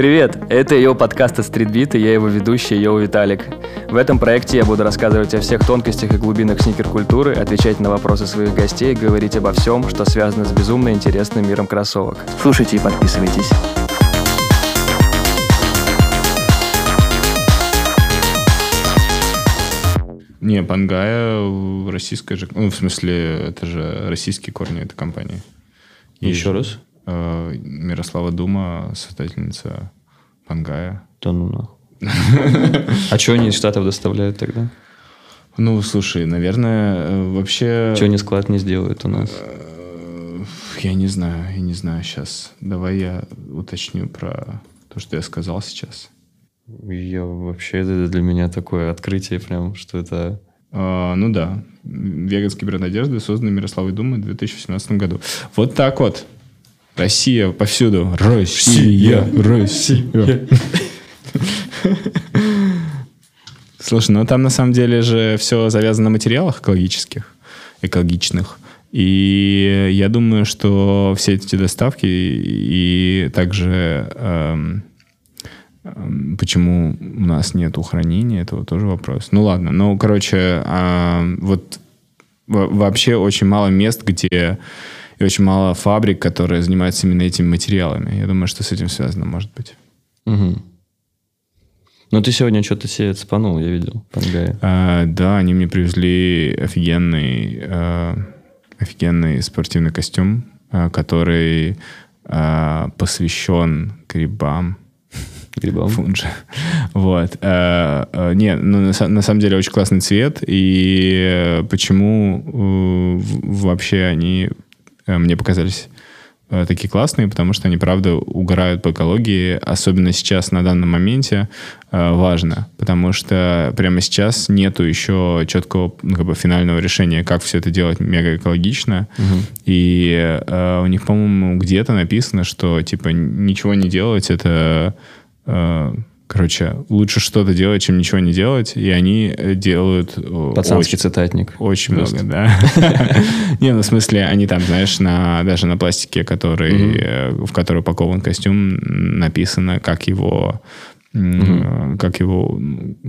Привет, это ее подкаст от Streetbeat, и я его ведущий, Йоу Виталик. В этом проекте я буду рассказывать о всех тонкостях и глубинах сникер-культуры, отвечать на вопросы своих гостей, говорить обо всем, что связано с безумно интересным миром кроссовок. Слушайте и подписывайтесь. Не, Пангая российская же... Ну, в смысле, это же российские корни этой компании. Еще раз? Э, Мирослава Дума, создательница Пангая. Да ну нахуй. А что они из Штатов доставляют тогда? Ну, слушай, наверное, э, вообще... Что они склад не сделают у нас? Э, Я не знаю, я не знаю сейчас. Давай я уточню про то, что я сказал сейчас. Я вообще, это для меня такое открытие прям, что это... А, ну да. Веганский бренд одежды созданный Мирославой Думой в 2017 году. Вот так вот. Россия повсюду. Россия, Россия. Слушай, ну там на самом деле же все завязано на материалах экологических, экологичных. И я думаю, что все эти доставки и также эм, эм, почему у нас нет хранения, это вот тоже вопрос. Ну ладно, ну короче, а, вот во- вообще очень мало мест, где и очень мало фабрик, которые занимаются именно этими материалами. Я думаю, что с этим связано, может быть. Угу. Ну, ты сегодня что-то себе цепанул, я видел, Пангая. А, да, они мне привезли офигенный, а, офигенный спортивный костюм, а, который а, посвящен грибам. Грибам? Фунжи. Вот. А, а, не, ну, на, на самом деле очень классный цвет. И э, почему э, вообще они мне показались э, такие классные, потому что они, правда, угорают по экологии, особенно сейчас, на данном моменте, э, важно, потому что прямо сейчас нету еще четкого ну, как бы, финального решения, как все это делать мега экологично, и э, у них, по-моему, где-то написано, что, типа, ничего не делать, это... э, Короче, лучше что-то делать, чем ничего не делать, и они э, делают... э, Пацанский очень- цитатник. очень Просто. много, да. Не, ну в смысле, они там, знаешь, на даже на пластике, э, в который упакован костюм, написано, как его как его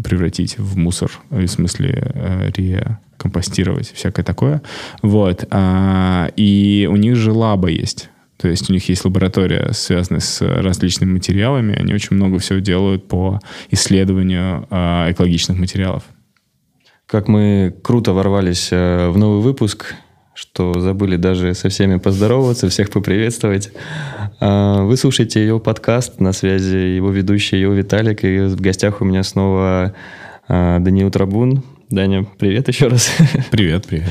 превратить в мусор, в смысле рекомпостировать, всякое такое. Вот. А, И у них же лаба есть. То есть у них есть лаборатория, связанная с различными материалами. Они очень много всего делают по исследованию а, экологичных материалов. Как мы круто ворвались э, в новый выпуск, что забыли даже со всеми поздороваться, всех поприветствовать. А, Вы слушаете Эй, йоу подкаст, на связи его ведущий, Ил Виталик, и в гостях у меня снова а, Даниил Трабун. Даня, привет еще раз. Привет, привет.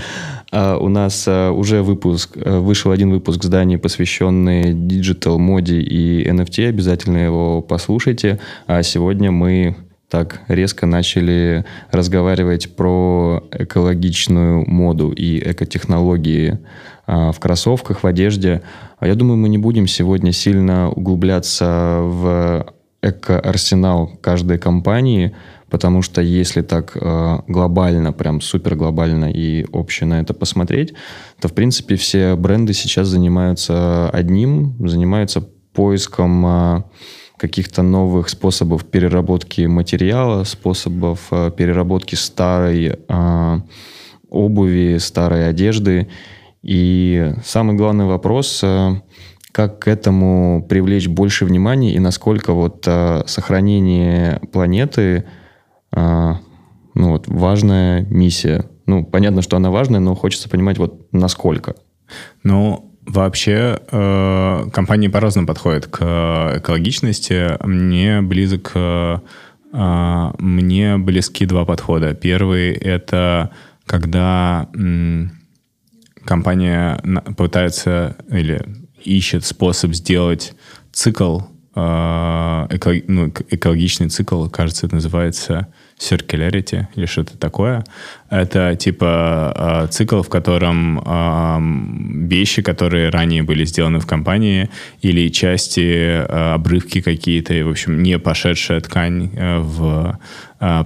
А, У нас а, уже выпуск, а, вышел один выпуск с Даней, посвященный digital моде и NFT. Обязательно его послушайте. А сегодня мы так резко начали разговаривать про экологичную моду и экотехнологии а, в кроссовках, в одежде. Я думаю, мы не будем сегодня сильно углубляться в эко-арсенал каждой компании, потому что если так э, глобально, прям супер глобально и обще на это посмотреть, то, в принципе, все бренды сейчас занимаются одним, занимаются поиском э, каких-то новых способов переработки материала, способов э, переработки старой э, обуви, старой одежды. И самый главный вопрос, э, как к этому привлечь больше внимания и насколько вот э, сохранение планеты э, ну, вот, важная миссия. Ну, понятно, что она важная, но хочется понимать, вот насколько. Ну, вообще, э, компании по-разному подходят к э, экологичности. Мне близок... э, э, мне близки два подхода. Первый — это когда м, компания пытается или ищет способ сделать цикл, э, эко- ну, эк- экологичный цикл, кажется, это называется circularity или что-то такое. Это типа э, цикл, в котором э, вещи, которые ранее были сделаны в компании, или части, э, обрывки какие-то, в общем, не пошедшая ткань э, в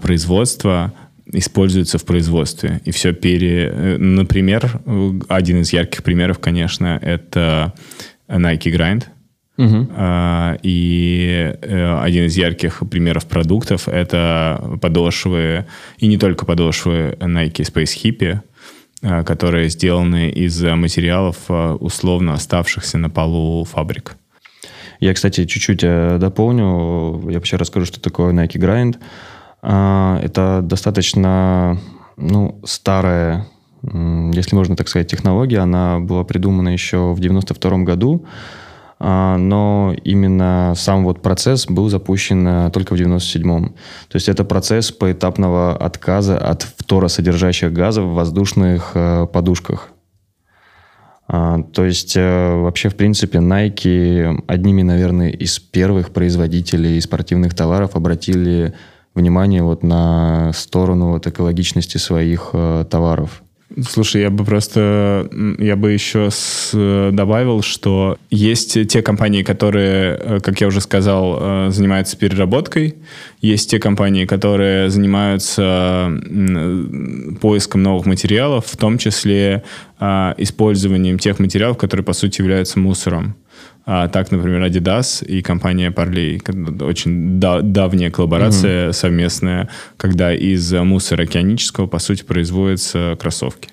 производство, используется в производстве. И все пере... э, Например, один из ярких примеров, конечно, это Nike Grind. Угу. И э, один из ярких примеров продуктов — это подошвы, и не только подошвы Nike Space Hippie, э, которые сделаны из материалов, э, условно оставшихся на полу фабрик. Я, кстати, чуть-чуть дополню. Я вообще расскажу, что такое Nike Grind. А, это достаточно ну, старая, если можно так сказать, технология. Она была придумана еще в 92 году. А, но именно сам вот процесс был запущен э, только в 97-м. То есть это процесс поэтапного отказа от фторосодержащих газов в воздушных э, подушках. А, то есть э, вообще, в принципе, Nike одними, наверное, из первых производителей спортивных товаров обратили внимание вот на сторону вот экологичности своих товаров. Слушай, я бы просто, я бы еще с, добавил, что есть те компании, которые, э, как я уже сказал, э, занимаются переработкой, есть те компании, которые занимаются поиском новых материалов, в том числе а, использованием тех материалов, которые, по сути, являются мусором. А так, например, Adidas и компания Parley. Очень да, давняя коллаборация mm-hmm. совместная, когда из мусора океанического, по сути, производятся кроссовки.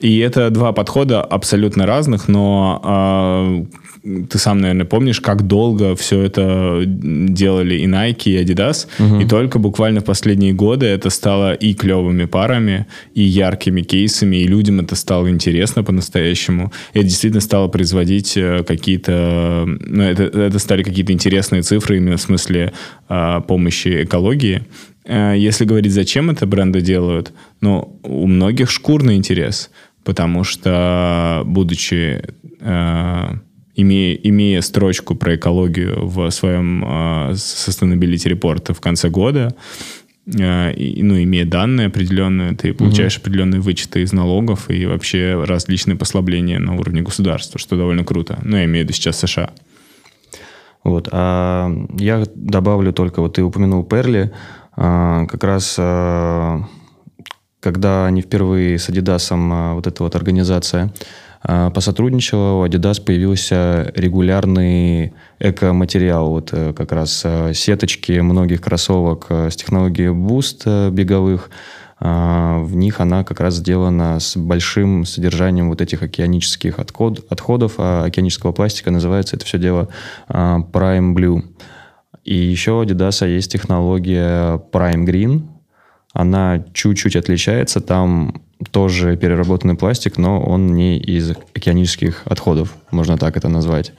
И это два подхода абсолютно разных, но э, ты сам, наверное, помнишь, как долго все это делали и Nike, и Adidas, угу. и только буквально в последние годы это стало и клевыми парами, и яркими кейсами, и людям это стало интересно по-настоящему. Это действительно стало производить э, какие-то... Ну, это, это стали какие-то интересные цифры именно в смысле э, помощи экологии. Э, если говорить, зачем это бренды делают, ну, у многих шкурный интерес – потому что, будучи, э, имея, имея строчку про экологию в своем э, Sustainability Report в конце года, э, и, ну, имея данные определенные, ты получаешь mm-hmm. определенные вычеты из налогов и вообще различные послабления на уровне государства, что довольно круто. Ну, я имею в виду сейчас США. Вот, а я добавлю только, вот ты упомянул Перли, а, как раз а, когда они впервые с Adidas, а, вот эта вот организация, посотрудничала, у Adidas появился регулярный эко-материал, вот э, как раз э, сеточки многих кроссовок э, с технологией Boost беговых, а, в них она как раз сделана с большим содержанием вот этих океанических отход, отходов, океанического пластика, называется это все дело Prime Blue. И еще у Adidas есть технология Prime Green, она чуть-чуть отличается. Там тоже переработанный пластик, но он не из океанических отходов, можно так это назвать.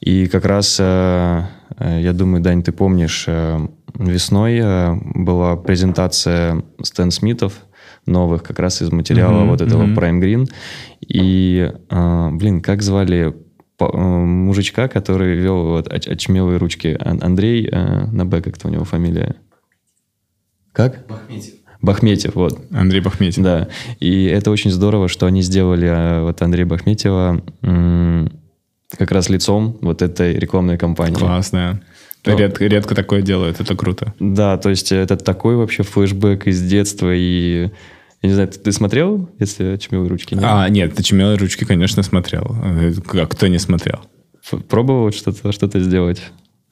И как раз, э, э, я думаю, Дань, ты помнишь, э, весной была презентация Стэн Смитов, новых, как раз из материала mm-hmm, вот этого mm-hmm. Prime Green. И, блин, как звали мужичка, который вел вот очмелые ручки? Андрей, на Б, как-то у него фамилия. Как? Бахметьев. Бахметьев, вот. Андрей Бахметьев. Да. И это очень здорово, что они сделали а, вот Андрея Бахметьева как раз лицом вот этой рекламной кампании. Классно. То... Ред, редко такое делают, это круто. Да, то есть это такой вообще флешбэк из детства и... Я не знаю, ты, ты смотрел, если «Чумелые ручки»? Нет? А, нет, «Чумелые ручки», конечно, смотрел. А кто не смотрел? Пробовал что-то что сделать?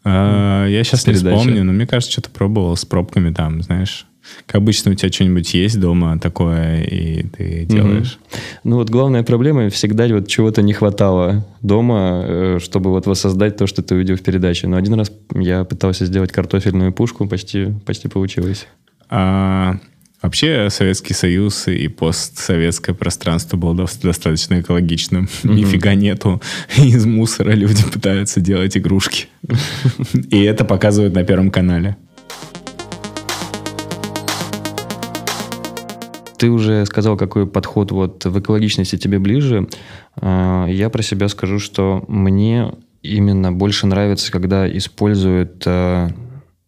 А, я сейчас не вспомню, но мне кажется, что-то пробовал с пробками там, знаешь. Как обычно, у тебя что-нибудь есть дома такое, и ты делаешь. Угу. Ну вот главная проблема, всегда вот чего-то не хватало дома, э, чтобы вот воссоздать то, что ты увидел в передаче. Но один раз я пытался сделать картофельную пушку, почти, почти получилось. А, Вообще Советский Союз и постсоветское пространство было достаточно экологичным. Mm-hmm. Нифига нету. Из мусора люди пытаются делать игрушки. И это показывают на Первом канале. Ты уже сказал, какой подход вот в экологичности тебе ближе. А, я про себя скажу, что мне именно больше нравится, когда используют а,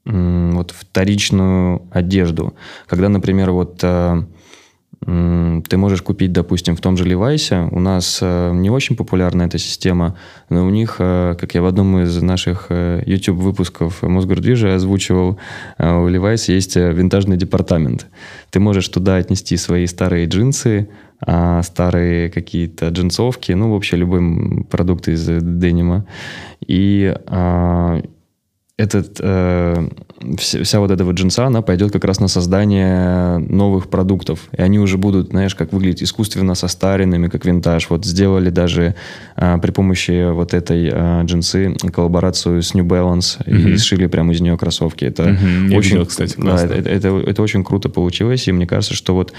вот вторичную одежду. Когда, например, вот э, ты можешь купить, допустим, в том же Levi's. У нас э, не очень популярна эта система, но у них, э, как я в одном из наших YouTube-выпусков Мосгордвижа озвучивал, у Levi's есть винтажный департамент. Ты можешь туда отнести свои старые джинсы, а, старые какие-то джинсовки, ну, вообще любой продукт из денима. И а, этот, э, вся, вся вот эта вот джинса, она пойдет как раз на создание новых продуктов. И они уже будут, знаешь, как выглядеть искусственно состаренными, как винтаж. Вот сделали даже э, при помощи вот этой э, джинсы коллаборацию с New Balance mm-hmm. и сшили прямо из нее кроссовки. Это mm-hmm. очень, видел, кстати, классно. Да, это, это, это очень круто получилось, и мне кажется, что вот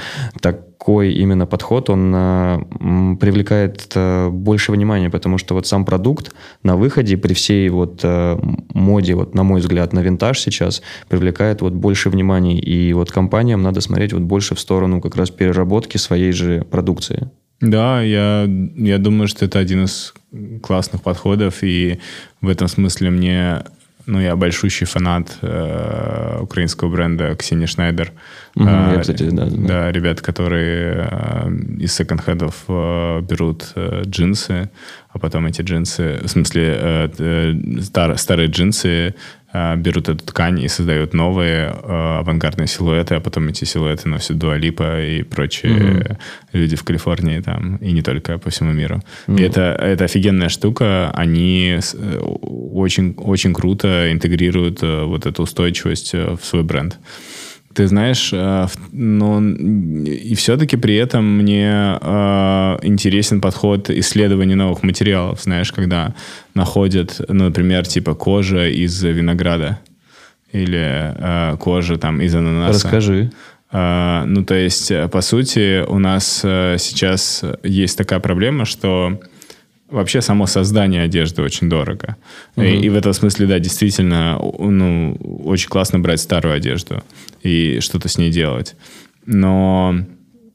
такой именно подход, он э, привлекает э, больше внимания, потому что вот сам продукт на выходе при всей вот э, моде вот на мой взгляд, на винтаж сейчас привлекает вот больше внимания. И вот компаниям надо смотреть вот больше в сторону как раз переработки своей же продукции. Да, я, я думаю, что это один из классных подходов, и в этом смысле мне ну, я большущий фанат э, украинского бренда Ксения Шнайдер. Угу, э, я, кстати, да, да. Да, ребят, которые э, из секонд-хедов э, берут э, джинсы, а потом эти джинсы, в смысле, э, э, стар, старые джинсы берут эту ткань и создают новые э, авангардные силуэты, а потом эти силуэты носят Дуалипа и прочие mm-hmm. люди в Калифорнии там, и не только по всему миру. Mm-hmm. И это, это офигенная штука, они э, очень, очень круто интегрируют э, вот эту устойчивость в свой бренд. Ты знаешь, э, но и все-таки при этом мне э, интересен подход исследования новых материалов. Знаешь, когда находят, ну, например, типа кожа из винограда или э, кожа там из ананаса. Расскажи. Ну, то есть, по сути, у нас сейчас есть такая проблема, что вообще само создание одежды очень дорого. Угу. И, и в этом смысле, да, действительно, ну, очень классно брать старую одежду и что-то с ней делать. Но,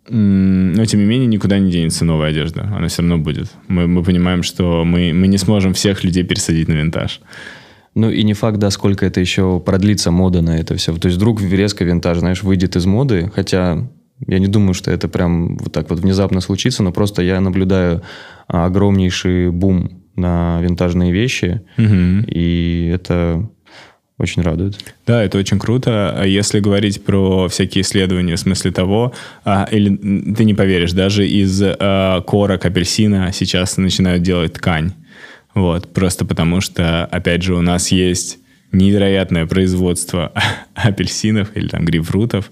но тем не менее, никуда не денется новая одежда. Она все равно будет. Мы, мы понимаем, что мы, мы не сможем всех людей пересадить на винтаж. Ну и не факт, да, сколько это еще продлится мода на это все. То есть вдруг резко винтаж, знаешь, выйдет из моды, хотя я не думаю, что это прям вот так вот внезапно случится, но просто я наблюдаю огромнейший бум на винтажные вещи, угу. и это очень радует. Да, это очень круто. А если говорить про всякие исследования в смысле того, а, или ты не поверишь, даже из а, корок апельсина сейчас начинают делать ткань. Вот, просто потому что, опять же, у нас есть невероятное производство апельсинов или там грейпфрутов,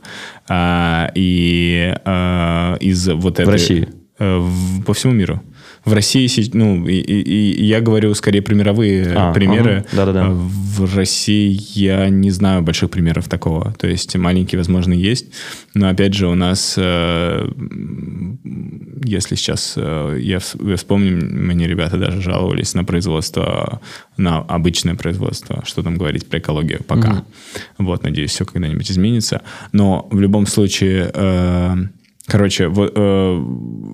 а, и а, из вот этой... В России? А, в, по всему миру в России, ну, и, и, и я говорю скорее про мировые а, примеры. Ага, да-да-да. В России я не знаю больших примеров такого. То есть маленькие, возможно, есть. Но опять же, у нас, э, если сейчас э, я вспомню, мне ребята даже жаловались на производство, на обычное производство. Что там говорить про экологию пока. Угу. Вот, надеюсь, все когда-нибудь изменится. Но в любом случае э, Короче, в, э,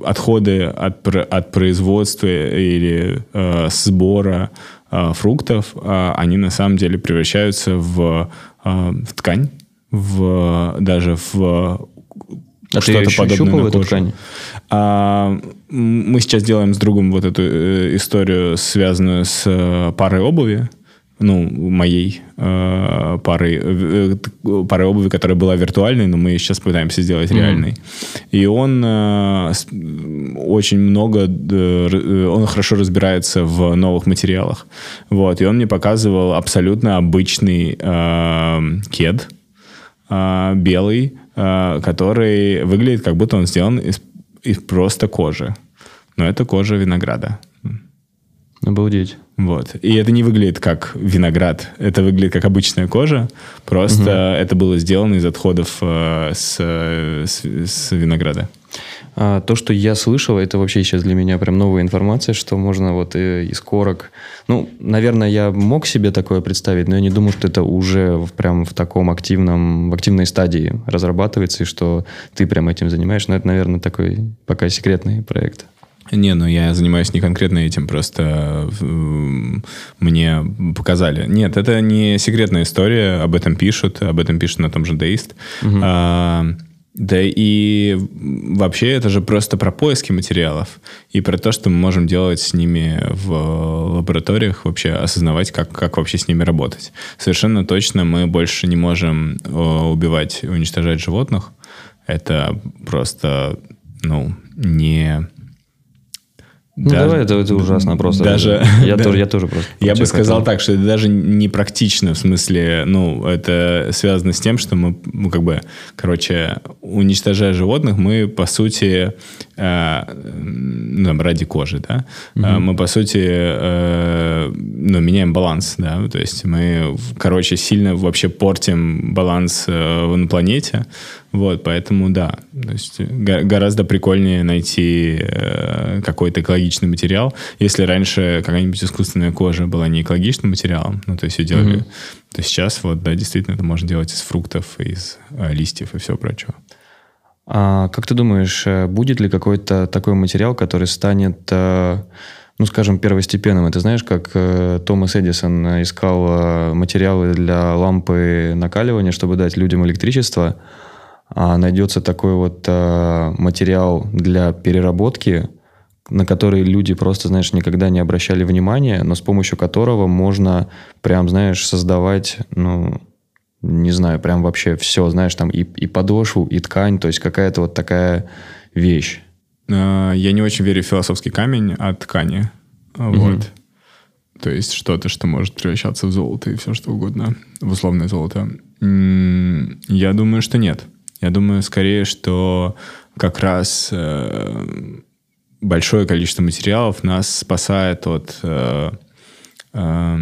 отходы от, от производства или э, сбора э, фруктов, э, они на самом деле превращаются в, э, в ткань, в, даже в а что-то подобное на коже. ткань? А, мы сейчас делаем с другом вот эту э, историю, связанную с э, парой обуви ну, моей э, парой, э, парой обуви, которая была виртуальной, но мы сейчас пытаемся сделать mm-hmm. реальной. И он э, очень много, э, он хорошо разбирается в новых материалах. Вот, и он мне показывал абсолютно обычный э, кед, э, белый, э, который выглядит, как будто он сделан из, из просто кожи. Но это кожа винограда. Обалдеть. Вот. И это не выглядит как виноград. Это выглядит как обычная кожа. Просто угу. это было сделано из отходов э, с, с, с винограда. А, то, что я слышал, это вообще сейчас для меня прям новая информация, что можно вот э, из корок... Ну, наверное, я мог себе такое представить, но я не думаю, что это уже в, прям в таком активном, в активной стадии разрабатывается, и что ты прям этим занимаешь. Но это, наверное, такой пока секретный проект. Не, ну я занимаюсь не конкретно этим, просто мне показали. Нет, это не секретная история, об этом пишут, об этом пишут на том же Деист. Угу. А, Да и вообще это же просто про поиски материалов и про то, что мы можем делать с ними в лабораториях, вообще осознавать, как, как вообще с ними работать. Совершенно точно мы больше не можем э, убивать и уничтожать животных. Это просто, ну, не ну, даже, давай, это, это ужасно просто. Даже, я, да, тоже, я тоже просто... Я бы сказал этого. так, что это даже не практично, в смысле, ну, это связано с тем, что мы, ну, как бы, короче, уничтожая животных, мы, по сути, э, ну, ради кожи, да, угу. э, мы, по сути, э, ну, меняем баланс, да, то есть мы, короче, сильно вообще портим баланс э, на планете, вот, поэтому да, то есть гораздо прикольнее найти э, какой-то экологичный материал. Если раньше какая-нибудь искусственная кожа была не экологичным материалом, ну то есть ее делали, mm-hmm. то сейчас вот да, действительно это можно делать из фруктов, из э, листьев и всего прочего. А как ты думаешь, э, будет ли какой-то такой материал, который станет э, ну, скажем, первостепенным. Это знаешь, как э, Томас Эдисон искал материалы для лампы накаливания, чтобы дать людям электричество, а найдется такой вот материал для переработки, на который люди просто, знаешь, никогда не обращали внимания, но с помощью которого можно прям, знаешь, создавать, ну, не знаю, прям вообще все, знаешь, там и, и подошву, и ткань, то есть какая-то вот такая вещь. А, я не очень верю в философский камень от ткани. Вот. Угу. То есть что-то, что может превращаться в золото и все что угодно, в условное золото. Я думаю, что нет. Я думаю, скорее, что как раз э, большое количество материалов нас спасает от, э, э,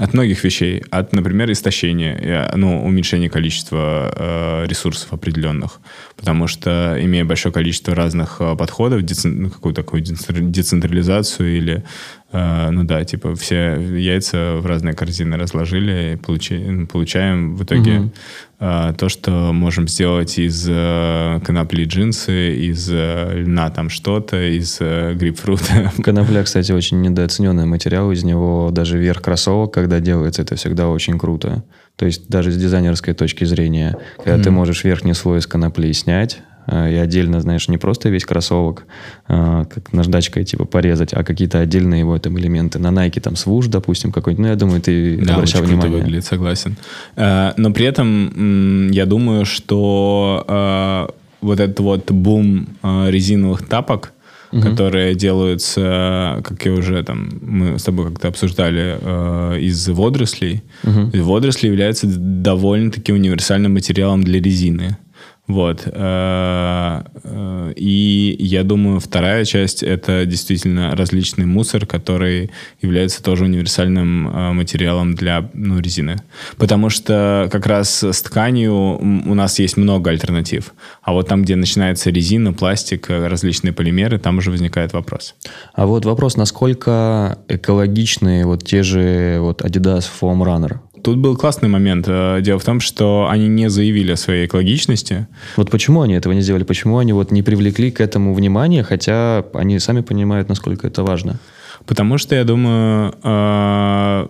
от многих вещей. От, например, истощения, ну, уменьшения количества э, ресурсов определенных. Потому что, имея большое количество разных э, подходов, децен, ну, какую-то такую децентрализацию или ну да, типа все яйца в разные корзины разложили и получи, получаем в итоге угу. uh, то, что можем сделать из uh, конопли джинсы, из uh, льна там что-то, из uh, грейпфрута. Конопля, кстати, очень недооцененный материал, из него даже верх кроссовок, когда делается, это всегда очень круто. То есть даже с дизайнерской точки зрения, когда mm ты можешь верхний слой из конопли снять, а, и отдельно, знаешь, не просто весь кроссовок, а, как наждачкой типа порезать, а какие-то отдельные его там элементы. На Nike там свуш, допустим, какой-нибудь. Ну, я думаю, ты да, обращал очень внимание. выглядит, согласен. А, но при этом я думаю, что вот этот вот бум резиновых тапок, угу. которые делаются, как я уже там, мы с тобой как-то обсуждали, из водорослей. Угу. Водоросли являются довольно-таки универсальным материалом для резины. Вот. Э, э, и я думаю, вторая часть — это действительно различный мусор, который является тоже универсальным э, материалом для ну, резины. Потому что как раз с тканью у нас есть много альтернатив. А вот там, где начинается резина, пластик, различные полимеры, там уже возникает вопрос. А вот вопрос, насколько экологичные вот те же вот Adidas Foam Runner? Тут был классный момент. Э, дело в том, что они не заявили о своей экологичности. Вот почему они этого не сделали? Почему они вот не привлекли к этому внимание, хотя они сами понимают, насколько это важно? Потому что, я думаю, э,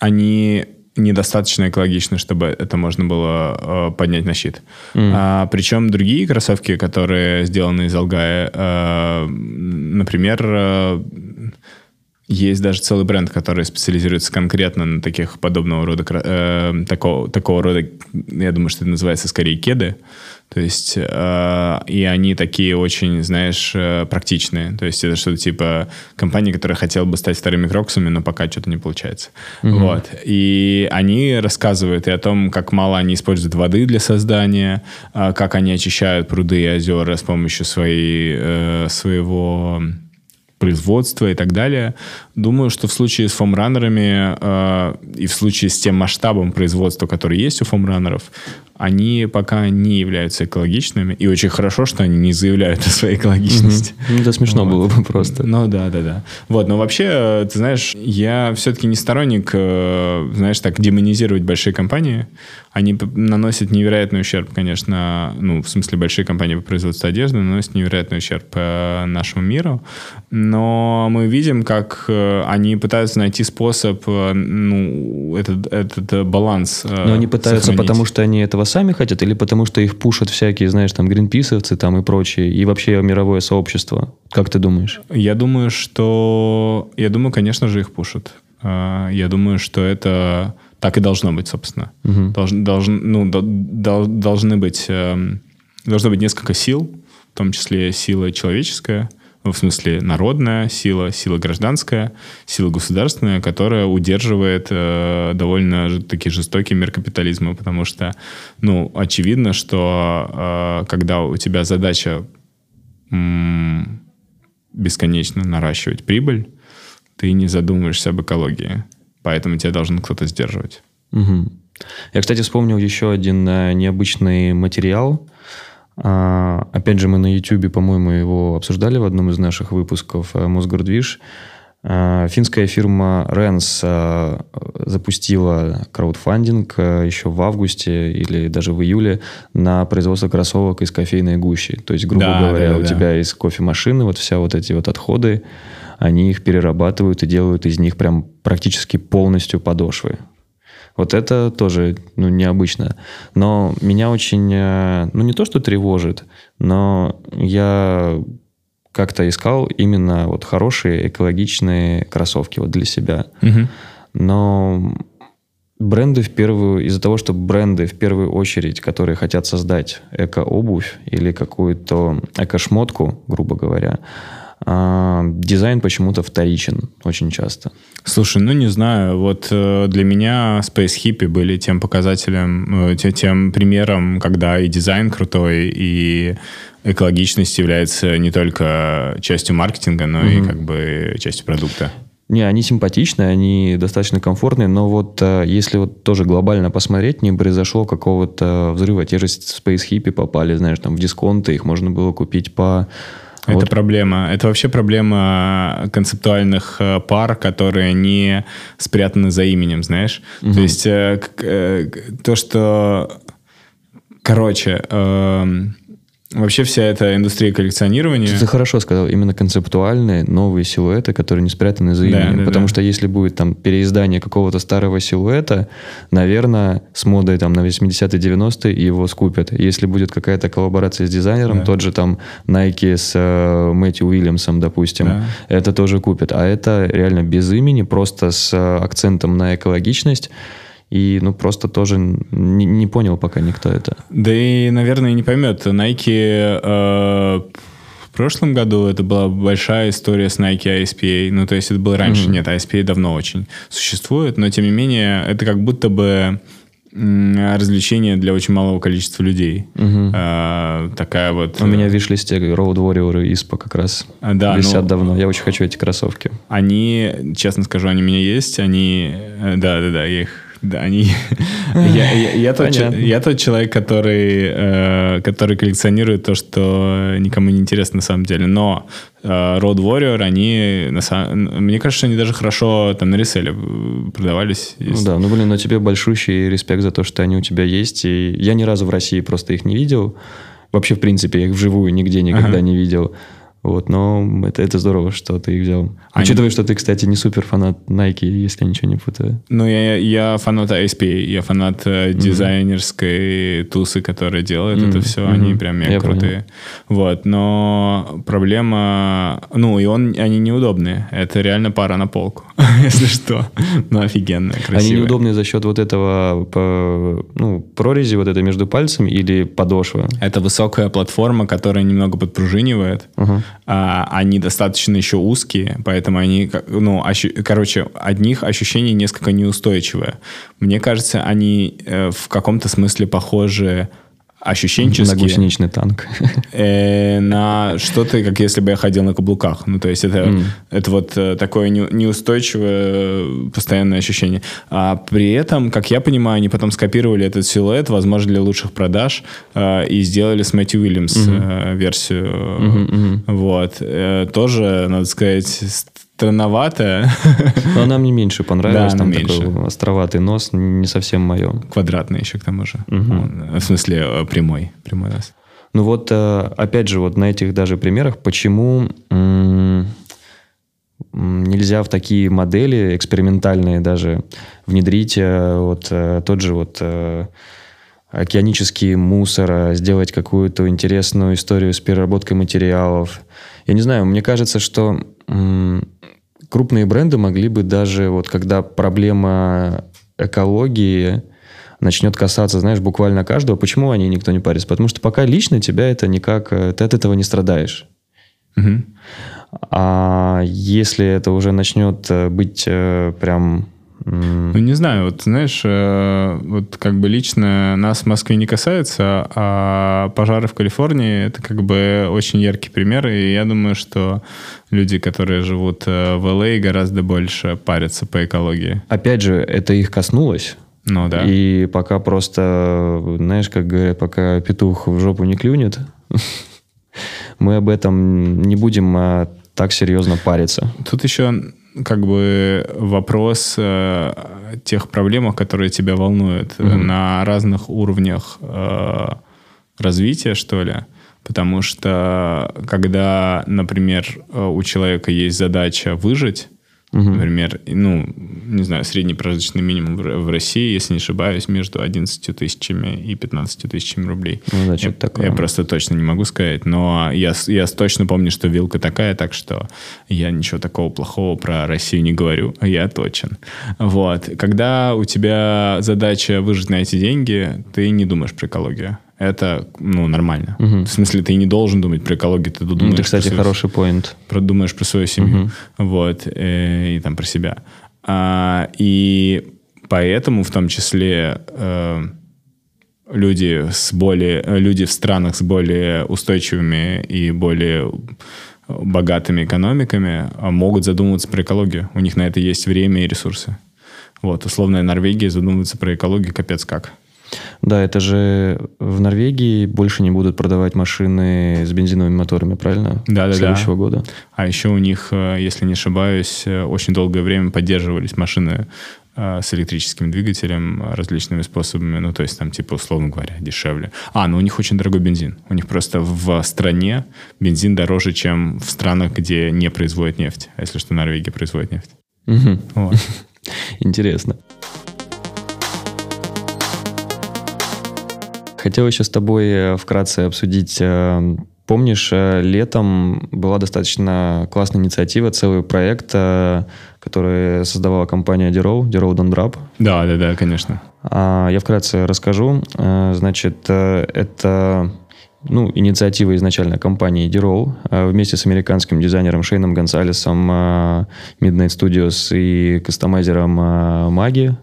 они недостаточно экологичны, чтобы это можно было э, поднять на щит. Mm. А, причем другие кроссовки, которые сделаны из алгая, э, например, э, есть даже целый бренд, который специализируется конкретно на таких подобного рода, э, такого, такого рода, я думаю, что это называется скорее кеды. То есть, э, и они такие очень, знаешь, э, практичные. То есть это что-то типа компании, которая хотела бы стать вторыми кроксами, но пока что-то не получается. Угу. Вот. И они рассказывают и о том, как мало они используют воды для создания, э, как они очищают пруды и озера с помощью своей, э, своего производства и так далее. Думаю, что в случае с фомраннерами э, и в случае с тем масштабом производства, который есть у фомраннеров, они пока не являются экологичными. И очень хорошо, что они не заявляют о своей экологичности. Mm-hmm. Ну, это смешно вот. было бы просто. Ну да, да, да. Вот, но вообще, ты знаешь, я все-таки не сторонник, э, знаешь, так демонизировать большие компании они наносят невероятный ущерб, конечно, ну, в смысле, большие компании по производству одежды наносят невероятный ущерб э, нашему миру, но мы видим, как э, они пытаются найти способ, э, ну, этот, этот баланс Но они пытаются, сохранить. потому что они этого сами хотят, или потому что их пушат всякие, знаешь, там, гринписовцы там и прочие, и вообще мировое сообщество? Как ты думаешь? Я думаю, что... Я думаю, конечно же, их пушат. А, я думаю, что это так и должно быть, собственно. Угу. Должен, должен, ну, до, должны быть... Эм, должно быть несколько сил, в том числе сила человеческая, в смысле народная сила, сила гражданская, сила государственная, которая удерживает э, довольно таки жестокий мир капитализма, потому что, ну, очевидно, что э, когда у тебя задача м- бесконечно наращивать прибыль, ты не задумываешься об экологии, поэтому тебя должен кто-то сдерживать. Угу. Я, кстати, вспомнил еще один э, необычный материал, а, опять же, мы на YouTube, по-моему, его обсуждали в одном из наших выпусков э, «Мосгордвиж». А, финская фирма Rens а, запустила краудфандинг э, еще в августе или даже в июле на производство кроссовок из кофейной гущи. То есть, грубо да, говоря, да, у да. тебя из кофемашины вот вся вот эти вот отходы, они их перерабатывают и делают из них прям практически полностью подошвы. Вот это тоже ну, необычно. Но меня очень, э, ну не то что тревожит, но я как-то искал именно вот хорошие экологичные кроссовки вот для себя. Угу. Но бренды в первую, из-за того, что бренды в первую очередь, которые хотят создать эко-обувь или какую-то эко-шмотку, грубо говоря, а, дизайн почему-то вторичен очень часто. Слушай, ну не знаю, вот э, для меня Space Hippie были тем показателем, э, тем примером, когда и дизайн крутой, и экологичность является не только частью маркетинга, но угу. и как бы частью продукта. Не, они симпатичные, они достаточно комфортные, но вот э, если вот тоже глобально посмотреть, не произошло какого-то взрыва. Те же Space Hippie попали, знаешь, там в дисконты, их можно было купить по это вот. проблема. Это вообще проблема концептуальных э, пар, которые не спрятаны за именем, знаешь. Угу. То есть э, э, то, что... Короче, эм, Вообще вся эта индустрия коллекционирования... Ты хорошо сказал, именно концептуальные новые силуэты, которые не спрятаны за именем. Да, да, Потому да. что если будет там переиздание какого-то старого силуэта, наверное, с модой там на 80-е, 90-е его скупят. Если будет какая-то коллаборация с дизайнером, да. тот же там Nike с э, Мэтью Уильямсом, допустим, да. это тоже купят. А это реально без имени, просто с э, акцентом на экологичность. И, ну, просто тоже не, не понял пока никто это. Да и, наверное, не поймет. Nike э, в прошлом году это была большая история с Nike ISPA. Ну, то есть это было раньше. Mm-hmm. Нет, ISPA давно очень существует, но, тем не менее, это как будто бы развлечение для очень малого количества людей. Угу. А, такая вот... У меня в виш-листе Road Warrior и ISPA как раз а, да, висят ну, давно. Я очень хочу эти кроссовки. Они, честно скажу, они у меня есть. Они... Э, да-да-да, я их да, они... я, я, я, тот, я тот человек, который, э, который коллекционирует то, что никому не интересно на самом деле. Но э, Road Warrior, они, на самом... мне кажется, они даже хорошо там на реселе продавались. Ну да, ну блин, но тебе большущий респект за то, что они у тебя есть. И я ни разу в России просто их не видел. Вообще, в принципе, я их вживую нигде никогда ага. не видел. Вот, но это, это здорово, что ты их взял. Они... Учитывая, что ты, кстати, не супер фанат Nike, если я ничего не путаю. Ну, я, я фанат ASP, я фанат mm-hmm. дизайнерской тусы, которая делает mm-hmm. это все, mm-hmm. они прям мега крутые. Понял. Вот, но проблема... Ну, и он, они неудобные. Это реально пара на полку, если что. Ну, офигенная, красивая. Они неудобные за счет вот этого, по, ну, прорези вот этой между пальцами или подошва? Это высокая платформа, которая немного подпружинивает. Uh-huh а, они достаточно еще узкие, поэтому они, ну, ощу, короче, одних ощущений несколько неустойчивые. Мне кажется, они э, в каком-то смысле похожи ощущенчески. На гусеничный танк. Э, на что-то, как если бы я ходил на каблуках. Ну, то есть это, mm. это вот э, такое не, неустойчивое постоянное ощущение. А при этом, как я понимаю, они потом скопировали этот силуэт, возможно, для лучших продаж, э, и сделали с Мэтью Уильямс mm-hmm. э, версию. Mm-hmm, mm-hmm. Вот. Э, тоже, надо сказать, странноватая. Но она мне меньше понравилась. Да, Там меньше. такой островатый нос, не совсем мое. Квадратный еще к тому же. Угу. В смысле э, прямой, прямой нос. Ну вот, э, опять же, вот на этих даже примерах, почему нельзя в такие модели экспериментальные даже внедрить вот тот же вот океанический мусор, сделать какую-то интересную историю с переработкой материалов. Я не знаю, мне кажется, что м, крупные бренды могли бы даже, вот когда проблема экологии начнет касаться, знаешь, буквально каждого, почему они никто не парится? Потому что пока лично тебя это никак, э, ты от этого не страдаешь. Мгм. А если это уже начнет э, быть э, прям... Ну, не знаю, вот знаешь, э, вот как бы лично нас в Москве не касается, а пожары в Калифорнии это как бы очень яркий пример, и я думаю, что люди, которые живут э, в LA, гораздо больше парятся по экологии. Опять же, это их коснулось. Ну да. И пока просто, знаешь, как говорят, пока петух в жопу не клюнет, мы об этом не будем а, так серьезно париться. Тут еще как бы вопрос э, тех проблемах, которые тебя волнуют Мгм. на разных уровнях э, развития, что ли. Потому что когда, например, э, у человека есть задача выжить, Мгм. например, ну, не знаю, средний прожиточный минимум в России, если не ошибаюсь, между 11 тысячами и 15 тысячами рублей. Ну да, Я, такое. я просто точно не могу сказать, но я, я точно помню, что вилка такая, так что я ничего такого плохого про Россию не говорю, я точен. Вот. Когда у тебя задача выжить на эти деньги, ты не думаешь про экологию. Это, ну, нормально. Мгм. В смысле, ты не должен думать про экологию, ты Ну, думаешь это, кстати, про свою- хороший поинт. про- думаешь про свою семью, вот, э, и там про себя. А, и поэтому, в том числе, э, люди с более, люди в странах с более устойчивыми и более богатыми экономиками а, могут задумываться про экологию. У них на это есть время и ресурсы. Вот, условная Норвегия задумывается про экологию капец как. Да, это же в Норвегии больше не будут продавать машины с бензиновыми моторами, правильно? Да-да-да. С следующего года. А еще у них, э, если не ошибаюсь, э, очень долгое время поддерживались машины э, с электрическим двигателем различными способами, ну, то есть там, типа, условно говоря, дешевле. А, ну у них очень дорогой бензин. У них просто в стране бензин дороже, чем в странах, где не производят нефть. А если что, Норвегия производит нефть. Мгм. Вот. Интересно. Хотел еще с тобой э, вкратце обсудить. э, Помнишь, э, летом была достаточно классная инициатива, целый проект, который создавала компания Dero, Dero Don't Drop. Да, да, да, конечно. А, Я вкратце расскажу. Значит, это ну, инициатива изначально компании Dero вместе с американским дизайнером Шейном Гонсалесом Midnight Studios и кастомайзером Маги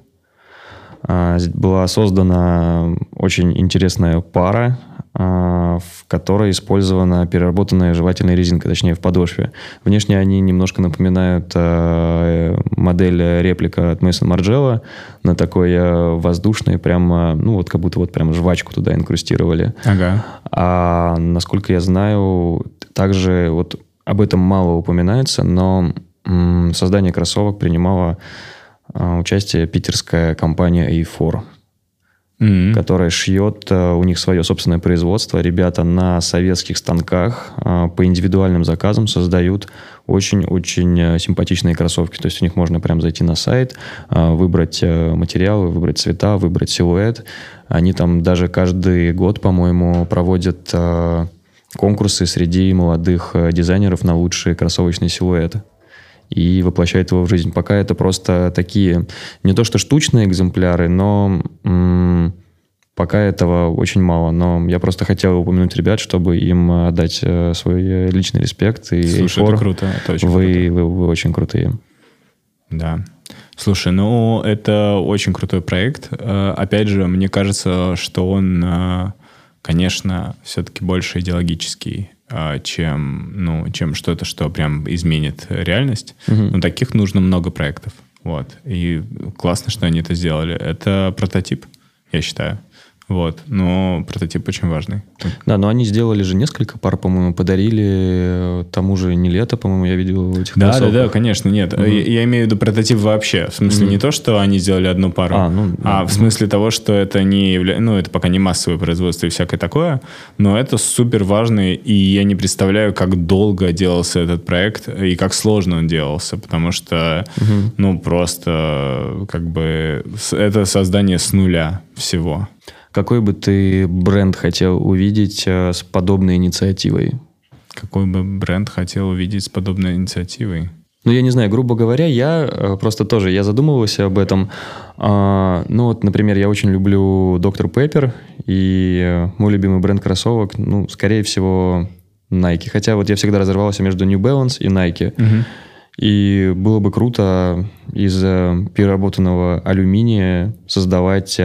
была создана очень интересная пара, а, в которой использована переработанная жевательная резинка, точнее в подошве. Внешне они немножко напоминают а, модель реплика от Мейсон Марджелла на такой а, воздушной, прямо, ну вот как будто вот прям жвачку туда инкрустировали. Ага. А насколько я знаю, также вот об этом мало упоминается, но создании кроссовок принимала а, участие питерская компания A4, М. которая шьет, а, у них свое собственное производство. Ребята на советских станках а, по индивидуальным заказам создают очень-очень а, симпатичные кроссовки. То есть у них можно прям зайти на сайт, а, выбрать а, материалы, выбрать цвета, выбрать силуэт. Они там даже каждый год, по-моему, проводят а, конкурсы среди молодых а, дизайнеров на лучшие кроссовочные силуэты и воплощает его в жизнь. Пока это просто такие, не то что штучные экземпляры, но м, пока этого очень мало. Но я просто хотел упомянуть ребят, чтобы им э, отдать э, свой э, личный респект. И Слушай, A4, это круто. Это очень вы, круто. вы, вы очень крутые. Да. Слушай, ну это очень крутой проект. Опять же, мне кажется, что он, конечно, все-таки больше идеологический, чем, ну, чем что-то, что прям изменит реальность. Мгм. Но таких нужно много проектов. Вот. И классно, что они это сделали. Это прототип, я считаю. Вот. Но прототип очень важный. Да, но они сделали же несколько пар, по-моему, подарили э, тому же не лето, по-моему, я видел этих Да, да, кроссовках. да, конечно, нет. Я, я имею в виду прототип вообще. В смысле Мгм. не то, что они сделали одну пару, А, ну, а да. в смысле того, что это не явля... ну, это пока не массовое производство и всякое такое, но это супер важно, и я не представляю, как долго делался этот проект и как сложно он делался, потому что, Мгм. ну, просто как бы это создание с нуля всего. Какой бы ты бренд хотел увидеть э, с подобной инициативой? Какой бы бренд хотел увидеть с подобной инициативой? Ну, я не знаю, грубо говоря, я э, просто тоже, я задумывался об этом. А, ну, вот, например, я очень люблю Доктор Пеппер, и э, мой любимый бренд кроссовок, ну, скорее всего, Nike. Хотя вот я всегда разрывался между New Balance и Nike. Мгм. И было бы круто из переработанного алюминия создавать,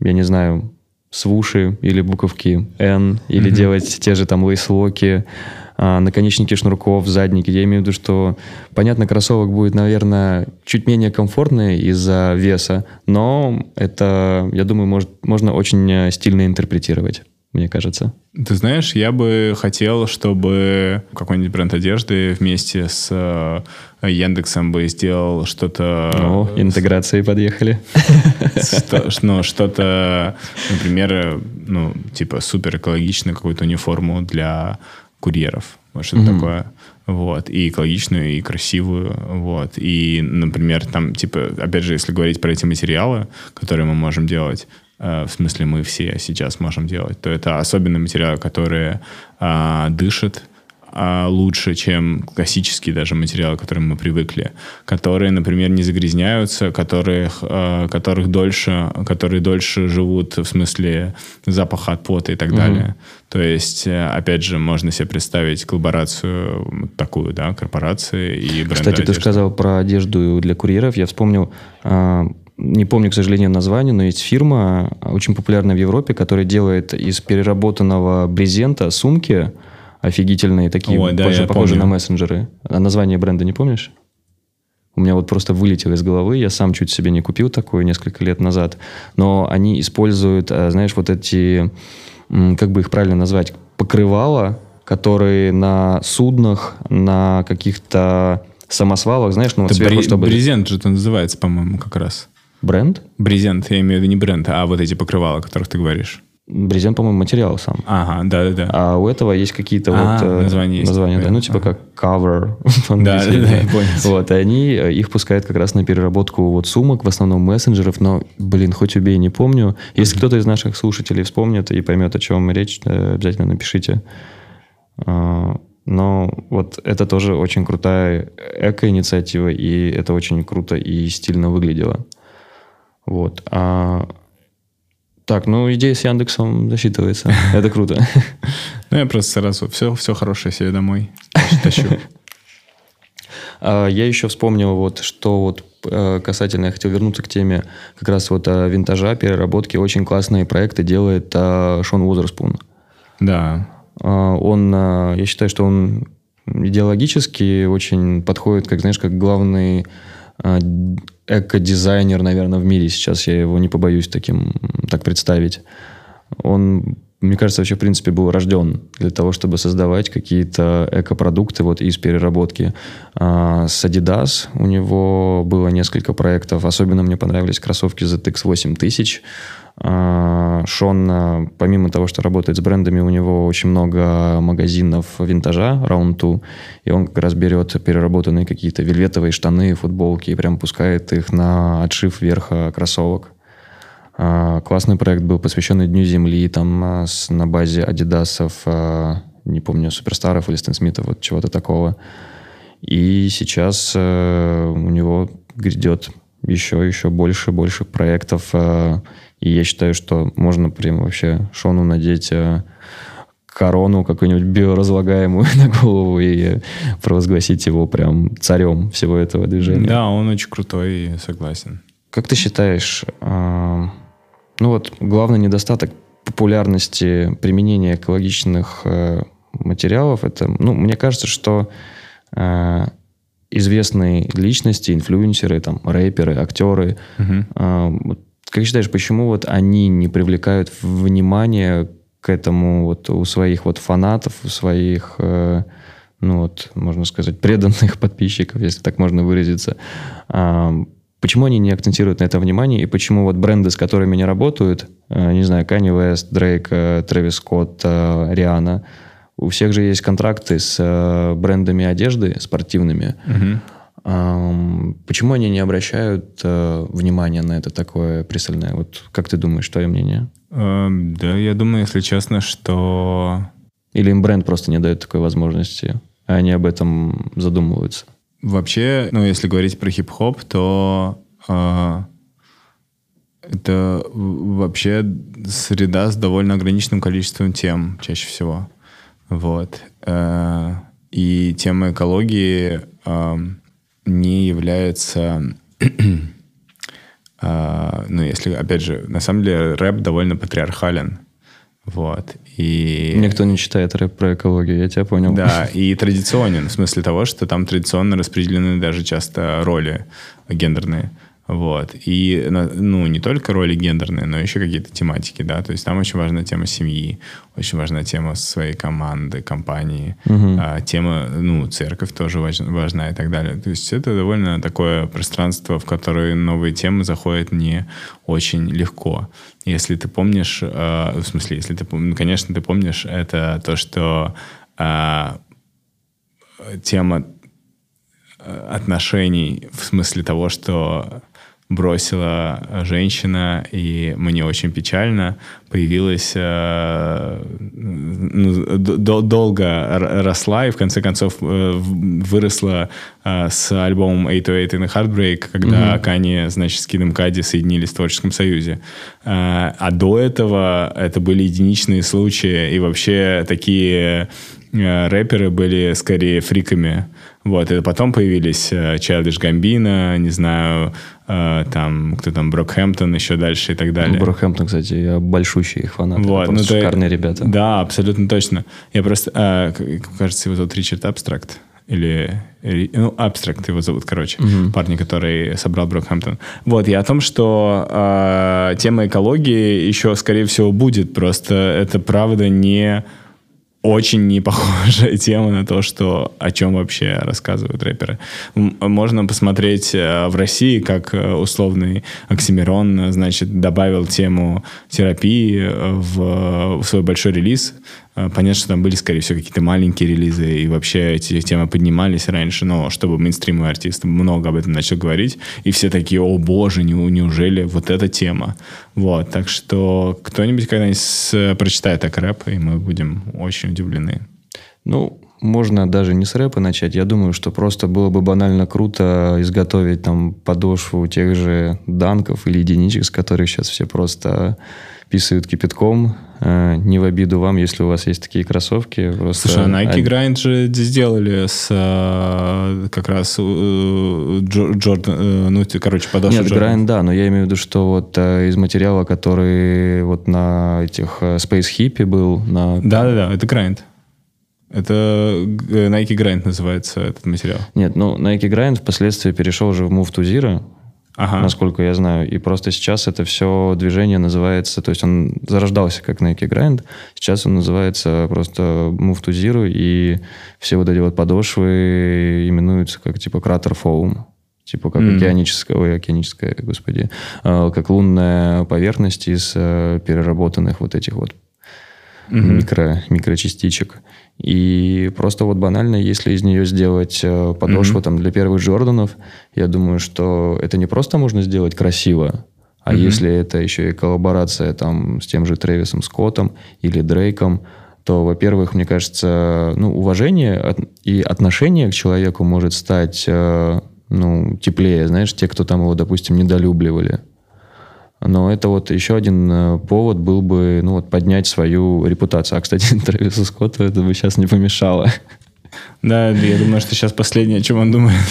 я не знаю, свуши или буковки N, или Мгм. делать те же там лейслоки, а, наконечники шнурков, задники. Я имею в виду, что, понятно, кроссовок будет, наверное, чуть менее комфортный из-за веса, но это, я думаю, может, можно очень э, стильно интерпретировать, мне кажется. Ты знаешь, я бы хотел, чтобы какой-нибудь бренд одежды вместе с э, Яндексом бы сделал что-то... О, интеграции подъехали. Что- ну, что-то, например, ну, типа супер экологичную какую-то униформу для курьеров. Что-то такое. Вот. И экологичную, и красивую. Вот. И, например, там, типа, опять же, если говорить про эти материалы, которые мы можем делать, в смысле мы все сейчас можем делать, то это особенные материалы, которые а, дышат, а, лучше, чем классические даже материалы, к которым мы привыкли, которые, например, не загрязняются, которых, э, которых дольше, которые дольше живут в смысле запаха от пота и так Мгм. далее. То есть, э, опять же, можно себе представить коллаборацию такую, да, корпорации и бренда Кстати, ты одежды. сказал про одежду для курьеров. Я вспомнил, а, не помню, к сожалению, название, но есть фирма, очень популярная в Европе, которая делает из переработанного брезента сумки офигительные, такие, Ой, да, похожие помню. на мессенджеры. А название бренда не помнишь? У меня вот просто вылетело из головы, я сам чуть себе не купил такое несколько лет назад, но они используют, а, знаешь, вот эти, как бы их правильно назвать, покрывала, которые на суднах, на каких-то самосвалах, знаешь, ну вот Это сверху, бре- чтобы... брезент же это называется, по-моему, как раз. Бренд? Брезент, я имею в виду не бренд, а вот эти покрывала, о которых ты говоришь. Брезент, по-моему, материал сам. Ага, да-да-да. А у этого есть какие-то А, вот... э, название есть названия, да, ну типа Ага. как cover Да, да, да, я понял. Вот, и они э, их пускают как раз на переработку вот сумок, в основном мессенджеров, но, блин, хоть убей, не помню. Если кто-то из наших слушателей вспомнит и поймет, о чем речь, э, обязательно напишите. А, Но вот это тоже очень крутая эко-инициатива, и это очень круто и стильно выглядело. Вот. А, Так, ну идея с Яндексом засчитывается. Это круто. Ну, я просто сразу все, все хорошее себе домой тащу. А, Я еще вспомнил, вот, что вот э, касательно, я хотел вернуться к теме как раз вот э, винтажа, переработки. Очень классные проекты делает э, Шон Уозерспун. Да. А, Он, я считаю, что он идеологически очень подходит, как, знаешь, как главный эко-дизайнер, наверное, в мире сейчас. Я его не побоюсь таким, так представить. Он, мне кажется, вообще, в принципе, был рожден для того, чтобы создавать какие-то эко-продукты вот из переработки. А, С Adidas у него было несколько проектов. Особенно мне понравились кроссовки ZX 8000. А, Шон, а, помимо того, что работает с брендами, у него очень много магазинов винтажа Round 2, и он как раз берет переработанные какие-то вельветовые штаны, футболки и прям пускает их на отшив верха кроссовок. А, Классный проект был посвященный Дню Земли, там а, с- на базе Адидасов, а, не помню, Суперстаров или Стэн вот чего-то такого. И сейчас э, у него грядет еще, еще больше, больше проектов. Э, и я считаю, что можно прям вообще Шону надеть э, корону какую-нибудь биоразлагаемую на голову и э, провозгласить его прям царем всего этого движения. Да, он очень крутой, согласен. Как ты считаешь, а, ну вот главный недостаток популярности применения экологичных э, материалов, это, ну, мне кажется, что э, известные личности, инфлюенсеры, там, рэперы, актеры, Мгм. Как считаешь, почему вот они не привлекают внимание к этому вот у своих вот фанатов, у своих, э, ну вот, можно сказать, преданных подписчиков, если так можно выразиться? А, Почему они не акцентируют на это внимание, и почему вот бренды, с которыми они работают, э, не знаю, Kanye West, Дрейк, э, Скотт, э, Риана, у всех же есть контракты с брендами одежды спортивными, Мгм. Почему они не обращают э, внимания на это такое пристальное? Вот как ты думаешь, твое мнение? Эм, да, я думаю, если честно, что... Или им бренд просто не дает такой возможности, а они об этом задумываются? Вообще, ну, если говорить про хип-хоп, то э, это вообще среда с довольно ограниченным количеством тем чаще всего. Вот. Э, и тема экологии э, не является... э, ну, если, опять же, на самом деле рэп довольно патриархален. Вот. И... Никто не читает рэп про экологию, я тебя понял. Да, и традиционен, в смысле того, что там традиционно распределены даже часто роли гендерные. Вот. И, ну, не только роли гендерные, но еще какие-то тематики, да. То есть там очень важна тема семьи, очень важна тема своей команды, компании, угу. а, тема, ну, церковь тоже важна, важна и так далее. То есть это довольно такое пространство, в которое новые темы заходят не очень легко. Если ты помнишь, э, в смысле, если ты, ну, конечно, ты помнишь, это то, что э, тема отношений в смысле того, что бросила женщина, и мне очень печально. Появилась, э, ну, долго росла, и в конце концов э, выросла э, с альбомом 808 and Heartbreak, когда mm-hmm. Кани, значит, с Кидом Кади соединились в Творческом Союзе. А до этого это были единичные случаи, и вообще такие рэперы были скорее фриками. Вот, и потом появились э, Childish Gambino, не знаю, э, там, кто там, Брокхэмптон, еще дальше и так далее. Брокхэмптон, кстати, я большущий их фанат. Вот, ну, шикарные ты, ребята. Да, абсолютно точно. Я просто, э, кажется, его зовут Ричард Абстракт. Или, ну, Абстракт его зовут, короче, угу. парни, который собрал Брокхэмптон. Вот, и о том, что э, тема экологии еще, скорее всего, будет, просто это правда не очень не похожая тема на то, что о чем вообще рассказывают рэперы. Можно посмотреть э, в России, как э, условный Оксимирон, значит, добавил тему терапии э, в, в свой большой релиз. Э, понятно, что там были, скорее всего, какие-то маленькие релизы, и вообще эти темы поднимались раньше, но чтобы мейнстримовый артист много об этом начал говорить, и все такие, о боже, неужели вот эта тема? Вот, так что кто-нибудь когда-нибудь прочитает так рэп, и мы будем очень удивлены. Ну, можно даже не с рэпа начать. Я думаю, что просто было бы банально круто изготовить там подошву тех же данков или единичек, с которых сейчас все просто писают кипятком. Э, не в обиду вам, если у вас есть такие кроссовки. Просто... Слушай, а Nike Grind же сделали с э, как раз э, Джордан, ну, короче, подошва Нет, Grind, да, но я имею в виду, что вот из материала, который вот на этих Space Hippie был, на... Да-да-да, это Grind. Это Nike Grind называется этот материал. Нет, ну Nike Grind впоследствии перешел уже в Move to Zero, ага. насколько я знаю. И просто сейчас это все движение называется, то есть он зарождался как Nike Grind, сейчас он называется просто Move to Zero, и все вот эти вот подошвы именуются как типа кратер Foam. Типа как mm. океаническая, ой, океаническая, господи, э, как лунная поверхность из э, переработанных вот этих вот mm-hmm. микро, микрочастичек. И просто вот банально, если из нее сделать э, подошву mm-hmm. там для первых Джорданов, я думаю, что это не просто можно сделать красиво, а mm-hmm. если это еще и коллаборация там с тем же Трэвисом Скоттом или Дрейком, то, во-первых, мне кажется, ну, уважение и отношение к человеку может стать, э, ну, теплее, знаешь, те, кто там его, допустим, недолюбливали. Но это вот еще один э, повод был бы, ну вот, поднять свою репутацию. А, кстати, Трэвису Скотту это бы сейчас не помешало. Да, я думаю, что сейчас последнее, о чем он думает.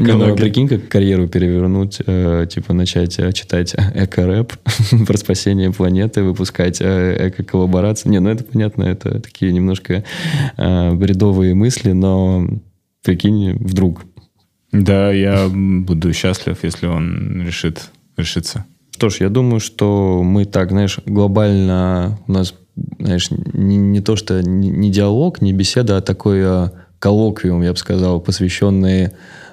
Ну, прикинь, как карьеру перевернуть, э, типа начать э, читать эко-рэп про спасение планеты, выпускать эко-коллаборации. Не, ну это понятно, это такие немножко бредовые мысли, но прикинь, вдруг. Да, я буду счастлив, если он решит решиться? Что ж, я думаю, что мы так, знаешь, глобально у нас, знаешь, не, не то, что не, не диалог, не беседа, а такой а, коллоквиум, я бы сказал, посвященный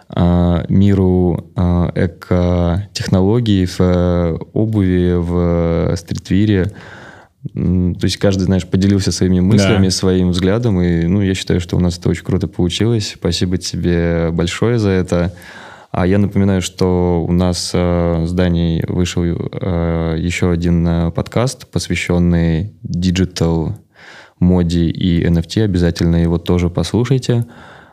а, миру а, эко-технологий в а, обуви, в стритвире. То есть каждый, знаешь, поделился своими мыслями, Да. своим взглядом. И, ну, я считаю, что у нас это очень круто получилось. Спасибо тебе большое за это. А я напоминаю, что у нас э, с Даней вышел э, еще один э, подкаст, посвященный digital моде и NFT. Обязательно его тоже послушайте.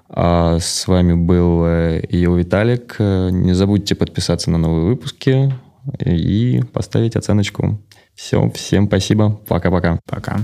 А с вами был э, Ил Виталик. Не забудьте подписаться на новые выпуски и поставить оценочку. Все, всем спасибо. Пока-пока. Пока.